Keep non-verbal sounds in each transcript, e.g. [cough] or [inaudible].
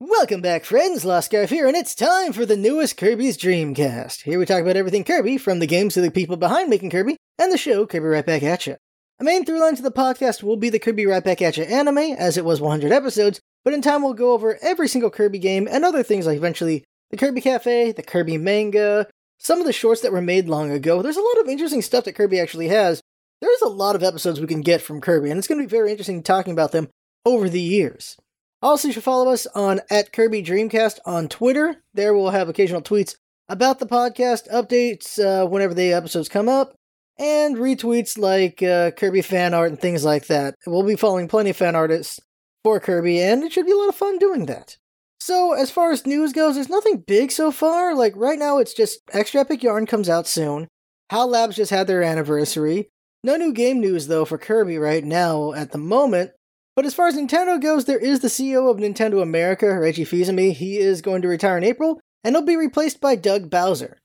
Welcome back, friends. Lost Scarf here, and it's time for the newest Kirby's Dreamcast. Here we talk about everything Kirby, from the games to the people behind making Kirby, and the show Kirby Right Back At You. A main through line to the podcast will be the Kirby Right Back At You anime, as it was 100 episodes, but in time we'll go over every single Kirby game and other things like eventually the Kirby Cafe, the Kirby manga, some of the shorts that were made long ago. There's a lot of interesting stuff that Kirby actually has. There's a lot of episodes we can get from Kirby, and it's going to be very interesting talking about them over the years. Also, you should follow us on at Kirby Dreamcast on Twitter. There we'll have occasional tweets about the podcast, updates uh, whenever the episodes come up, and retweets like uh, Kirby fan art and things like that. We'll be following plenty of fan artists for Kirby, and it should be a lot of fun doing that. So, as far as news goes, there's nothing big so far. Like, right now, it's just Extra Epic Yarn comes out soon. HAL Labs just had their anniversary. No new game news, though, for Kirby right now at the moment. But as far as Nintendo goes, there is the CEO of Nintendo America, Reggie Fils-Aimé. He is going to retire in April, and he'll be replaced by Doug Bowser.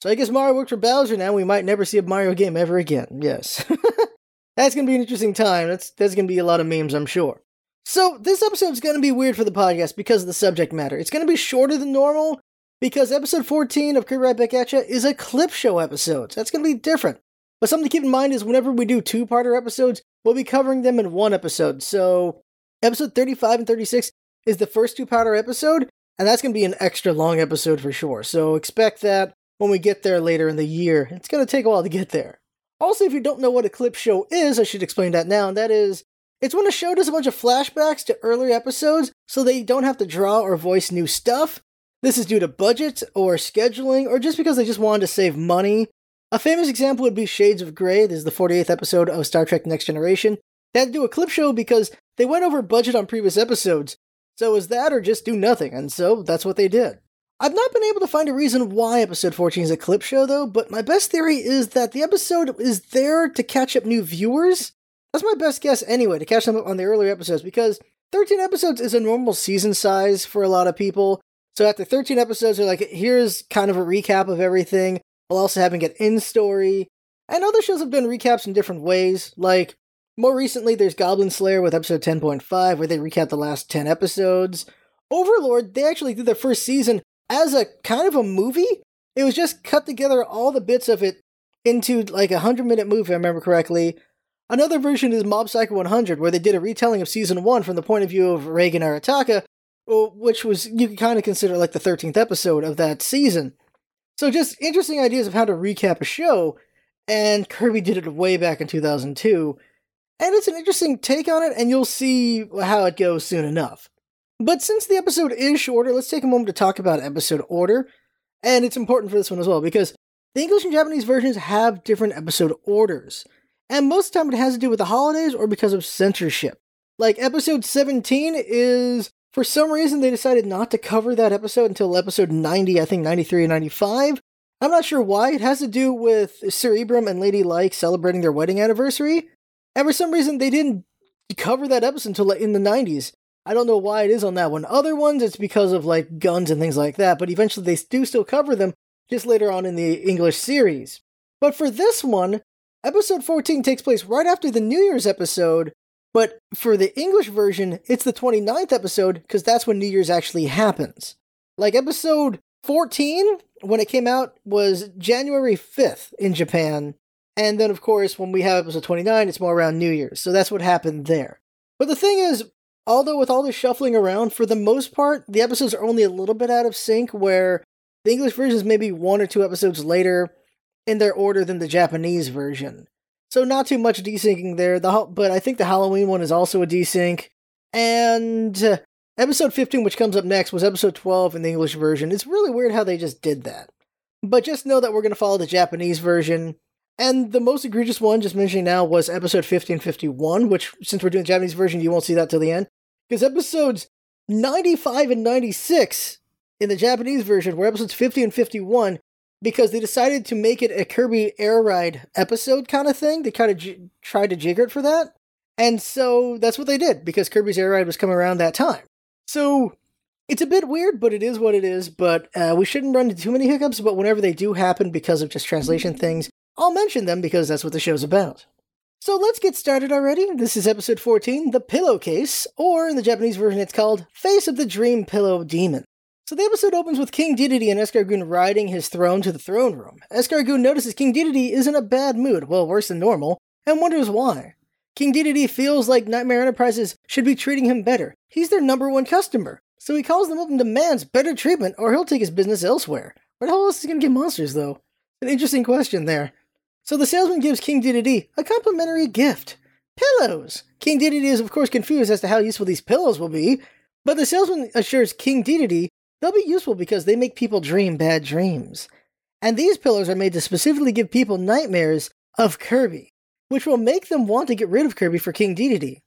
So I guess Mario works for Bowser now. We might never see a Mario game ever again. Yes. [laughs] that's going to be an interesting time. That's, that's going to be a lot of memes, I'm sure. So, this episode is going to be weird for the podcast because of the subject matter. It's going to be shorter than normal because episode 14 of Kirby Right Back At Ya is a clip show episode. So that's going to be different. But something to keep in mind is whenever we do two parter episodes, we'll be covering them in one episode. So, episode 35 and 36 is the first two parter episode, and that's going to be an extra long episode for sure. So, expect that when we get there later in the year. It's going to take a while to get there. Also, if you don't know what a clip show is, I should explain that now, and that is it's when a show does a bunch of flashbacks to earlier episodes so they don't have to draw or voice new stuff. This is due to budget or scheduling or just because they just wanted to save money. A famous example would be Shades of Gray. This is the 48th episode of Star Trek Next Generation. They had to do a clip show because they went over budget on previous episodes. So was that or just do nothing, and so that's what they did. I've not been able to find a reason why episode 14 is a clip show though, but my best theory is that the episode is there to catch up new viewers. That's my best guess anyway, to catch them up on the earlier episodes, because 13 episodes is a normal season size for a lot of people. So after 13 episodes, they're like, here's kind of a recap of everything, while also having an in story. And other shows have done recaps in different ways. Like, more recently, there's Goblin Slayer with episode 10.5, where they recap the last 10 episodes. Overlord, they actually did their first season as a kind of a movie. It was just cut together all the bits of it into like a 100 minute movie, if I remember correctly, Another version is Mob Psycho 100, where they did a retelling of season one from the point of view of Reigen Arataka, which was you could kind of consider like the 13th episode of that season. So just interesting ideas of how to recap a show, and Kirby did it way back in 2002. And it's an interesting take on it, and you'll see how it goes soon enough. But since the episode is shorter, let's take a moment to talk about episode order. And it's important for this one as well, because the English and Japanese versions have different episode orders and most of the time it has to do with the holidays or because of censorship. Like episode 17 is, for some reason, they decided not to cover that episode until episode 90, I think 93 and 95. I'm not sure why. It has to do with Sir Ebrum and Lady Like celebrating their wedding anniversary. And for some reason, they didn't cover that episode until in the 90s. I don't know why it is on that one. Other ones, it's because of like guns and things like that, but eventually they do still cover them just later on in the English series. But for this one, Episode 14 takes place right after the New Year's episode, but for the English version, it's the 29th episode because that's when New Year's actually happens. Like episode 14, when it came out, was January 5th in Japan. And then, of course, when we have episode 29, it's more around New Year's. So that's what happened there. But the thing is, although with all this shuffling around, for the most part, the episodes are only a little bit out of sync, where the English version is maybe one or two episodes later in their order than the Japanese version. So not too much desyncing there. The but I think the Halloween one is also a desync. And uh, episode 15, which comes up next, was episode 12 in the English version. It's really weird how they just did that. But just know that we're going to follow the Japanese version. And the most egregious one, just mentioning now, was episode 1551, which, since we're doing the Japanese version, you won't see that till the end. Because episodes 95 and 96 in the Japanese version were episodes 50 and 51 because they decided to make it a Kirby Air Ride episode kind of thing. They kind of j- tried to jigger it for that. And so that's what they did because Kirby's Air Ride was coming around that time. So it's a bit weird, but it is what it is. But uh, we shouldn't run into too many hiccups. But whenever they do happen because of just translation things, I'll mention them because that's what the show's about. So let's get started already. This is episode 14, The Pillowcase, or in the Japanese version, it's called Face of the Dream Pillow Demon. So the episode opens with King Dedede and Escargoon riding his throne to the throne room. Escargoon notices King Dedede is in a bad mood, well, worse than normal, and wonders why. King Dedede feels like Nightmare Enterprises should be treating him better. He's their number one customer. So he calls them up and demands better treatment, or he'll take his business elsewhere. Where the hell else is he gonna get monsters, though? An interesting question there. So the salesman gives King Dedede a complimentary gift. Pillows! King Dedede is of course confused as to how useful these pillows will be, but the salesman assures King Dedede they'll be useful because they make people dream bad dreams. And these pillows are made to specifically give people nightmares of Kirby, which will make them want to get rid of Kirby for King Dedede.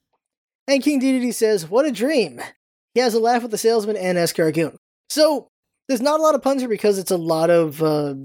And King Dedede says, What a dream! He has a laugh with the salesman and Escargoon. So, there's not a lot of puns here because it's a lot of uh,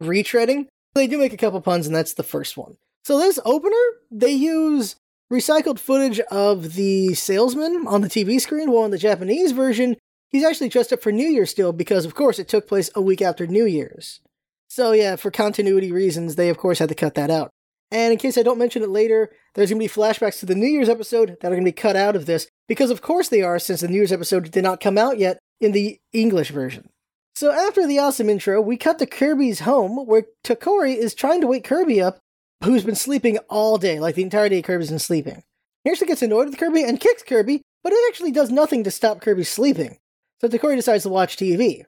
retreading, they do make a couple puns, and that's the first one. So this opener, they use recycled footage of the salesman on the TV screen, while in the Japanese version, he's actually dressed up for New Year still because, of course, it took place a week after New Year's. So yeah, for continuity reasons, they of course had to cut that out. And in case I don't mention it later, there's going to be flashbacks to the New Year's episode that are going to be cut out of this, because of course they are, since the New Year's episode did not come out yet in the English version. So after the awesome intro, we cut to Kirby's home, where Tokkori is trying to wake Kirby up, who's been sleeping all day, like the entire day Kirby's been sleeping. Here she gets annoyed with Kirby and kicks Kirby, but it actually does nothing to stop Kirby sleeping. So Tokkori decides to watch TV.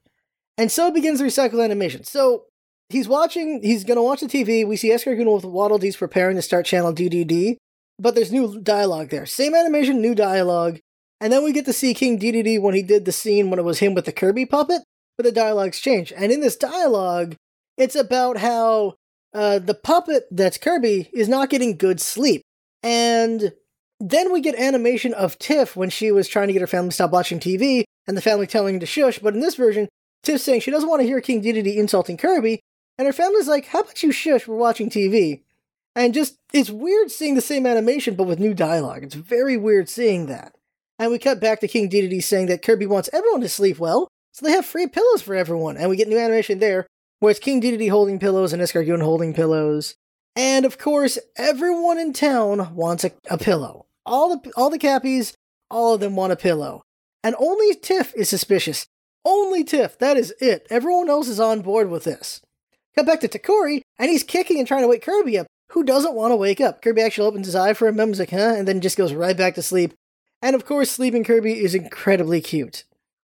And so begins the recycled animation. So he's watching, he's gonna watch the TV. We see Escargoon with Waddle Dee's preparing to start channel DDD, but there's new dialogue there. Same animation, new dialogue. And then we get to see King DDD when he did the scene when it was him with the Kirby puppet but the dialogues change. And in this dialogue, it's about how uh, the puppet that's Kirby is not getting good sleep. And then we get animation of Tiff when she was trying to get her family to stop watching TV, and the family telling her to shush. But in this version, Tiff's saying she doesn't want to hear King Dedede insulting Kirby, and her family's like, How about you shush? We're watching TV. And just, it's weird seeing the same animation but with new dialogue. It's very weird seeing that. And we cut back to King Dedede saying that Kirby wants everyone to sleep well, so they have free pillows for everyone, and we get new animation there, where it's King Dedede holding pillows and Escargoon holding pillows. And of course, everyone in town wants a, a pillow. All the all the cappies, all of them want a pillow. And only Tiff is suspicious. Only Tiff, that is it. Everyone else is on board with this. Cut back to Tokkori, and he's kicking and trying to wake Kirby up. Who doesn't want to wake up? Kirby actually opens his eye for a moment, like, huh? And then just goes right back to sleep. And of course, sleeping Kirby is incredibly cute.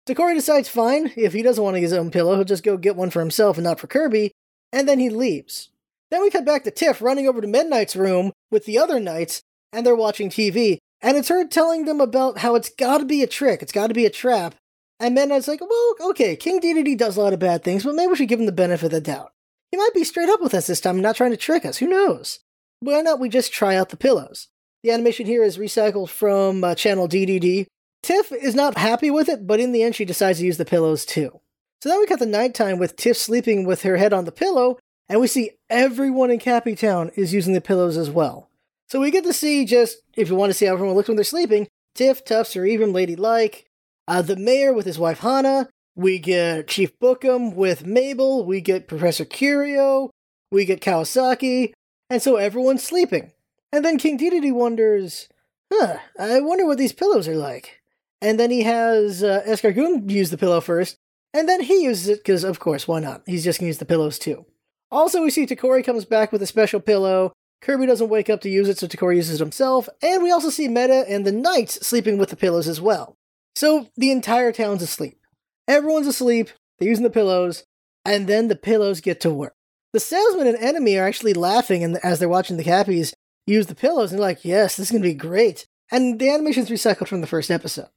Tokkori decides fine, if he doesn't want his own pillow, he'll just go get one for himself and not for Kirby, and then he leaves. Then we cut back to Tiff running over to Meta Knight's room with the other knights, and they're watching TV, and it's her telling them about how it's gotta be a trick, it's gotta be a trap. And then Meta Knight's like, well, okay, King Dedede does a lot of bad things, but maybe we should give him the benefit of the doubt. He might be straight up with us this time and not trying to trick us, who knows? Why not we just try out the pillows? The animation here is recycled from uh, channel DDD, Tiff is not happy with it, but in the end, she decides to use the pillows too. So then we cut the nighttime with Tiff sleeping with her head on the pillow, and we see everyone in Cappy Town is using the pillows as well. So we get to see just, if you want to see how everyone looks when they're sleeping, Tiff, Tuffs, or even Lady Like, uh, the mayor with his wife Hana, we get Chief Bookem with Mabel, we get Professor Curio, we get Kawasaki, and so everyone's sleeping. And then King Dedede wonders, huh, I wonder what these pillows are like and then he has uh, Escargoon use the pillow first, and then he uses it because, of course, why not? He's just gonna use the pillows too. Also, we see Tokkori comes back with a special pillow. Kirby doesn't wake up to use it, so Tokkori uses it himself, and we also see Meta and the Knights sleeping with the pillows as well. So the entire town's asleep. Everyone's asleep, they're using the pillows, and then the pillows get to work. The salesman and enemy are actually laughing and as they're watching the Cappies use the pillows, and they're like, yes, this is gonna be great. And the animation's recycled from the first episode.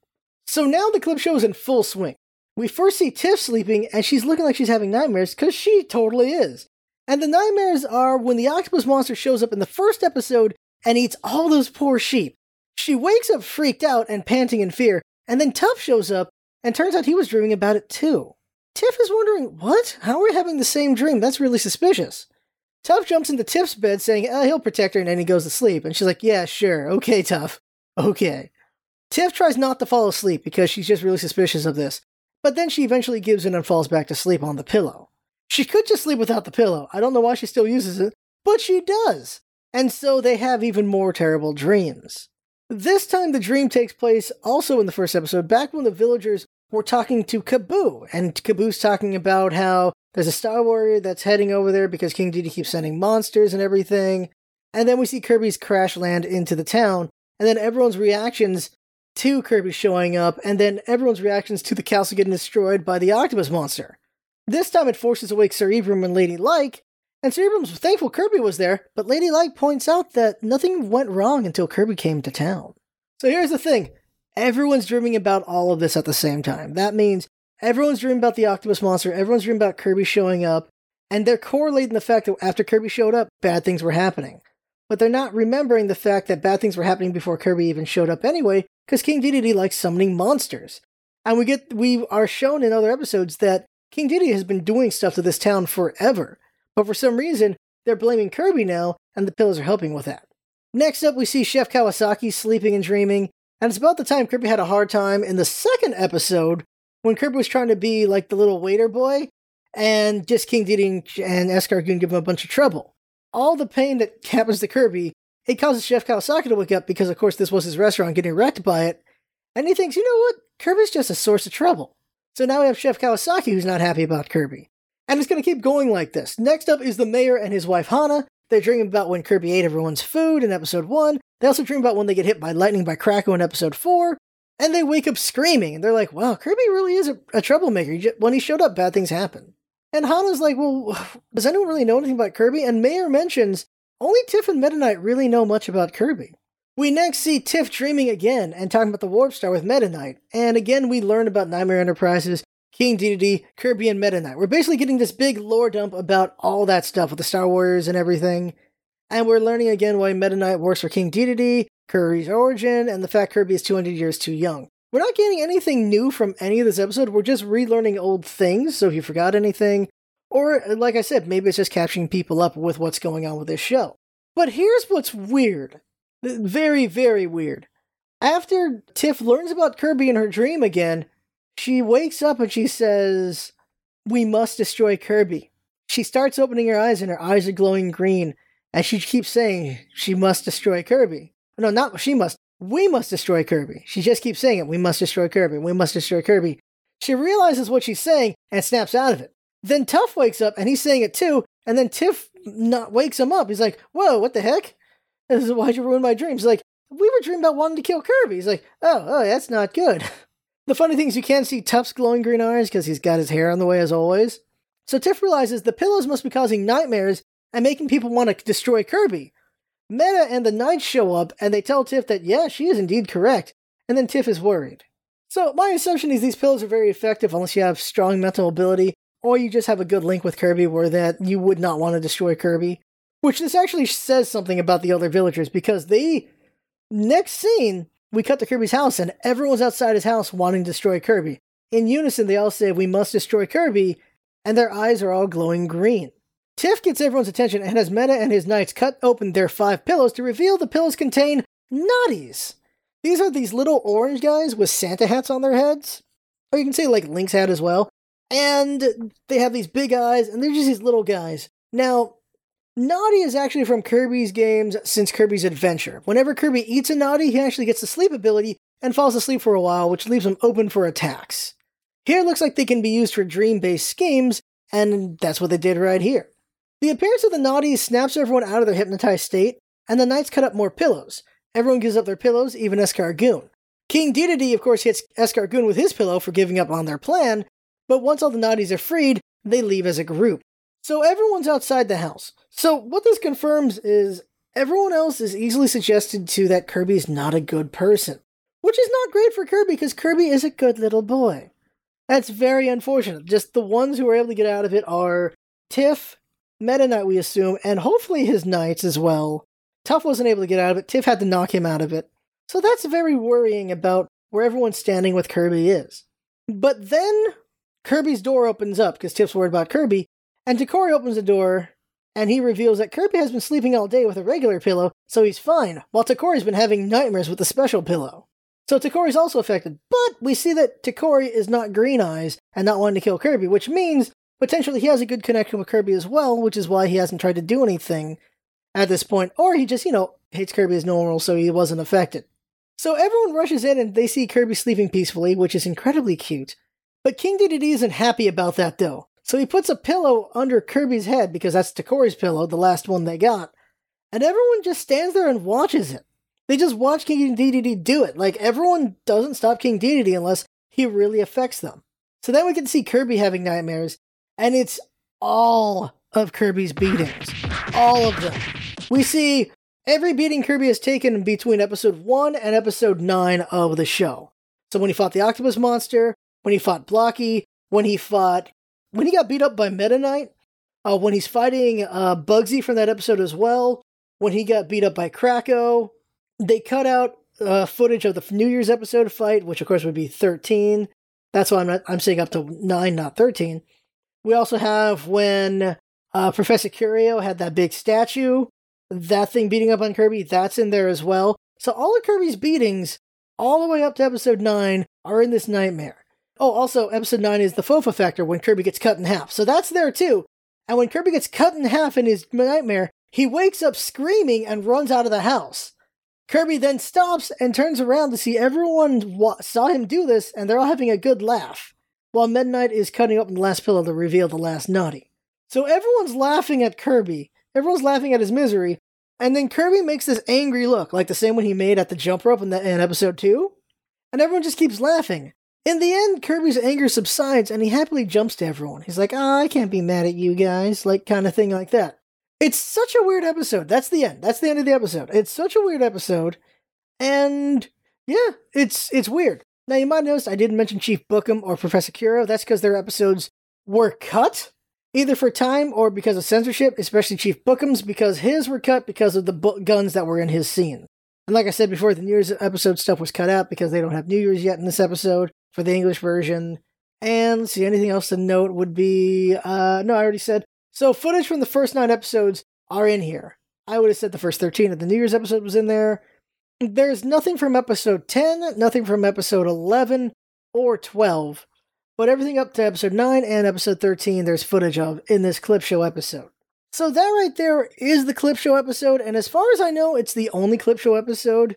So now the clip show is in full swing. We first see Tiff sleeping, and she's looking like she's having nightmares, because she totally is. And the nightmares are when the octopus monster shows up in the first episode and eats all those poor sheep. She wakes up freaked out and panting in fear, and then Tuff shows up, and turns out he was dreaming about it too. Tiff is wondering, what? How are we having the same dream? That's really suspicious. Tuff jumps into Tiff's bed saying, oh, he'll protect her, and then he goes to sleep. And she's like, yeah, sure, okay, Tuff, okay. Tiff tries not to fall asleep because she's just really suspicious of this, but then she eventually gives in and falls back to sleep on the pillow. She could just sleep without the pillow. I don't know why she still uses it, but she does. and so they have even more terrible dreams. This time, the dream takes place also in the first episode, back when the villagers were talking to Kabu, and Kabu's talking about how there's a Star Warrior that's heading over there because King Dedede keeps sending monsters and everything. And then we see Kirby's crash land into the town, and then everyone's reactions to Kirby showing up, and then everyone's reactions to the castle getting destroyed by the octopus monster. This time it forces awake Sir Ebrum and Lady Like, and Sir Ebrum's thankful Kirby was there, but Lady Like points out that nothing went wrong until Kirby came to town. So here's the thing everyone's dreaming about all of this at the same time. That means everyone's dreaming about the octopus monster, everyone's dreaming about Kirby showing up, and they're correlating the fact that after Kirby showed up, bad things were happening. But they're not remembering the fact that bad things were happening before Kirby even showed up anyway, because King Dedede likes summoning monsters. And we get we are shown in other episodes that King Dedede has been doing stuff to this town forever. But for some reason, they're blaming Kirby now, and the pillows are helping with that. Next up, we see Chef Kawasaki sleeping and dreaming, and it's about the time Kirby had a hard time in the second episode when Kirby was trying to be like the little waiter boy, and just King Dedede and Escargoon give him a bunch of trouble. All the pain that [laughs] happens to Kirby it causes Chef Kawasaki to wake up because, of course, this was his restaurant getting wrecked by it. And he thinks, you know what? Kirby's just a source of trouble. So now we have Chef Kawasaki who's not happy about Kirby. And it's going to keep going like this. Next up is the mayor and his wife Hana. They dream about when Kirby ate everyone's food in episode 1. They also dream about when they get hit by lightning by Kracko in episode 4. And they wake up screaming, and they're like, wow, Kirby really is a, a troublemaker. When he showed up, bad things happen. And Hana's like, well, [sighs] does anyone really know anything about Kirby? And Mayor mentions only Tiff and Meta Knight really know much about Kirby. We next see Tiff dreaming again and talking about the Warp Star with Meta Knight, and again we learn about Nightmare Enterprises, King Dedede, Kirby, and Meta Knight. We're basically getting this big lore dump about all that stuff with the Star Warriors and everything, and we're learning again why Meta Knight works for King Dedede, Kirby's origin, and the fact Kirby is 200 years too young. We're not getting anything new from any of this episode, we're just relearning old things, so if you forgot anything, or, like I said, maybe it's just catching people up with what's going on with this show. But here's what's weird. Very, very weird. After Tiff learns about Kirby in her dream again, she wakes up and she says, We must destroy Kirby. She starts opening her eyes and her eyes are glowing green, and she keeps saying she must destroy Kirby. No, not she must. We must destroy Kirby. She just keeps saying it. We must destroy Kirby. We must destroy Kirby. She realizes what she's saying and snaps out of it. Then Tuff wakes up and he's saying it too, and then Tiff not wakes him up. He's like, "Whoa, what the heck? This is why'd you ruin my dreams?" like, we were dreaming about wanting to kill Kirby. He's like, "Oh, oh, that's not good." [laughs] the funny thing is, you can't see Tuff's glowing green eyes because he's got his hair on the way as always. So Tiff realizes the pillows must be causing nightmares and making people want to destroy Kirby. Meta and the Knights show up and they tell Tiff that yeah, she is indeed correct, and then Tiff is worried. So my assumption is these pillows are very effective unless you have strong mental ability or you just have a good link with Kirby where that you would not want to destroy Kirby. Which this actually says something about the other villagers because they next scene we cut to Kirby's house and everyone's outside his house wanting to destroy Kirby. In unison, they all say we must destroy Kirby, and their eyes are all glowing green. Tiff gets everyone's attention and has Meta and his knights cut open their five pillows to reveal the pillows contain Naughties. These are these little orange guys with Santa hats on their heads. Or you can say like Link's hat as well and they have these big eyes, and they're just these little guys. Now, Naughty is actually from Kirby's games since Kirby's Adventure. Whenever Kirby eats a Naughty, he actually gets the sleep ability and falls asleep for a while, which leaves him open for attacks. Here it looks like they can be used for dream based schemes, and that's what they did right here. The appearance of the Naughties snaps everyone out of their hypnotized state, and the Knights cut up more pillows. Everyone gives up their pillows, even Escargoon. King Dedede, of course, hits Escargoon with his pillow for giving up on their plan, but once all the Naughties are freed, they leave as a group. So everyone's outside the house. So what this confirms is everyone else is easily suggested to that Kirby's not a good person. Which is not great for Kirby because Kirby is a good little boy. That's very unfortunate. Just the ones who are able to get out of it are Tiff, Meta Knight, we assume, and hopefully his knights as well. Tuff wasn't able to get out of it. Tiff had to knock him out of it. So that's very worrying about where everyone's standing with Kirby is. But then Kirby's door opens up because Tiff's worried about Kirby, and Tokkori opens the door and he reveals that Kirby has been sleeping all day with a regular pillow, so he's fine, while Tokkori's been having nightmares with a special pillow. So Tokkori's also affected, but we see that Tokkori is not green eyes and not wanting to kill Kirby, which means potentially he has a good connection with Kirby as well, which is why he hasn't tried to do anything at this point, or he just, you know, hates Kirby as normal, so he wasn't affected. So everyone rushes in and they see Kirby sleeping peacefully, which is incredibly cute. But King Dedede isn't happy about that though. So he puts a pillow under Kirby's head because that's Tokkori's pillow, the last one they got. And everyone just stands there and watches it. They just watch King Dedede do it. Like everyone doesn't stop King Dedede unless he really affects them. So then we can see Kirby having nightmares, and it's all of Kirby's beatings. All of them. We see every beating Kirby has taken between episode 1 and episode 9 of the show. So when he fought the octopus monster, when he fought Blocky, when he fought when he got beat up by Meta Knight, uh, when he's fighting uh, Bugzzy from that episode as well, when he got beat up by Kracko, they cut out uh, footage of the New Year's episode fight, which of course would be 13. That's why I'm not, I'm saying up to 9, not 13. We also have when uh, Professor Curio had that big statue, that thing beating up on Kirby, that's in there as well. So all of Kirby's beatings, all the way up to episode 9, are in this nightmare. Oh, also, episode 9 is the Fofa Factor when Kirby gets cut in half. So that's there too. And when Kirby gets cut in half in his nightmare, he wakes up screaming and runs out of the house. Kirby then stops and turns around to see everyone wa- saw him do this, and they're all having a good laugh, while Meta Knight is cutting open the last pillow to reveal the last naughty. So everyone's laughing at Kirby, everyone's laughing at his misery, and then Kirby makes this angry look, like the same one he made at the jump rope in, the, in episode 2, and everyone just keeps laughing. In the end, Kirby's anger subsides and he happily jumps to everyone. He's like, oh, I can't be mad at you guys, like kind of thing like that. It's such a weird episode. That's the end. That's the end of the episode. It's such a weird episode. And yeah, it's it's weird. Now you might notice I didn't mention Chief Bookem or Professor Curio. That's because their episodes were cut, either for time or because of censorship, especially Chief Bookem's, because his were cut because of the bu- guns that were in his scene. And like I said before, the New Year's episode stuff was cut out because they don't have New Year's yet in this episode for the English version. And let's see, anything else to note would be uh no, I already said so footage from the first nine episodes are in here. I would have said the first 13 of the New Year's episode was in there. There's nothing from episode 10, nothing from episode 11 or 12, but everything up to episode 9 and episode 13 there's footage of in this clip show episode. So that right there is the clip show episode, and as far as I know, it's the only clip show episode.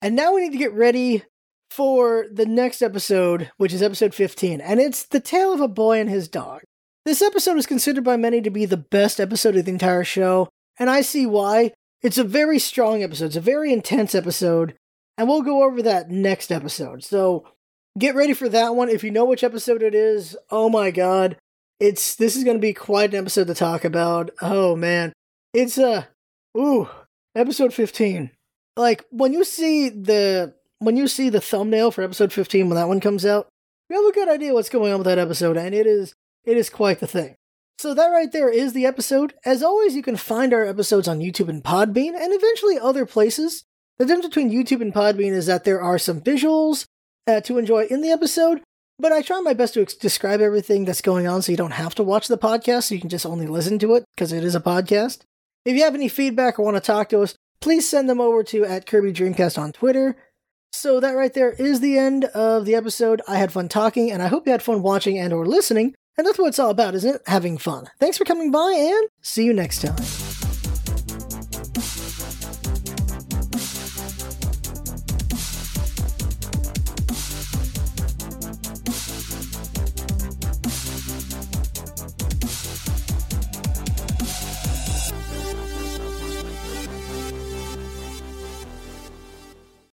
And now we need to get ready for the next episode, which is episode 15, and it's The Tale of a Boy and His Dog. This episode is considered by many to be the best episode of the entire show, and I see why. It's a very strong episode, it's a very intense episode, and we'll go over that next episode. So get ready for that one. If you know which episode it is, oh my god. It's this is gonna be quite an episode to talk about. Oh man. It's a uh, ooh, episode 15. Like when you see the when you see the thumbnail for episode 15 when that one comes out, you have a good idea what's going on with that episode, and it is it is quite the thing. So that right there is the episode. As always, you can find our episodes on YouTube and Podbean, and eventually other places. The difference between YouTube and Podbean is that there are some visuals uh, to enjoy in the episode, but I try my best to ex- describe everything that's going on so you don't have to watch the podcast, so you can just only listen to it, because it is a podcast. If you have any feedback or want to talk to us, please send them over to at Kirby Dreamcast on Twitter. So that right there is the end of the episode. I had fun talking, and I hope you had fun watching and or listening. And that's what it's all about, isn't it? Having fun. Thanks for coming by and see you next time.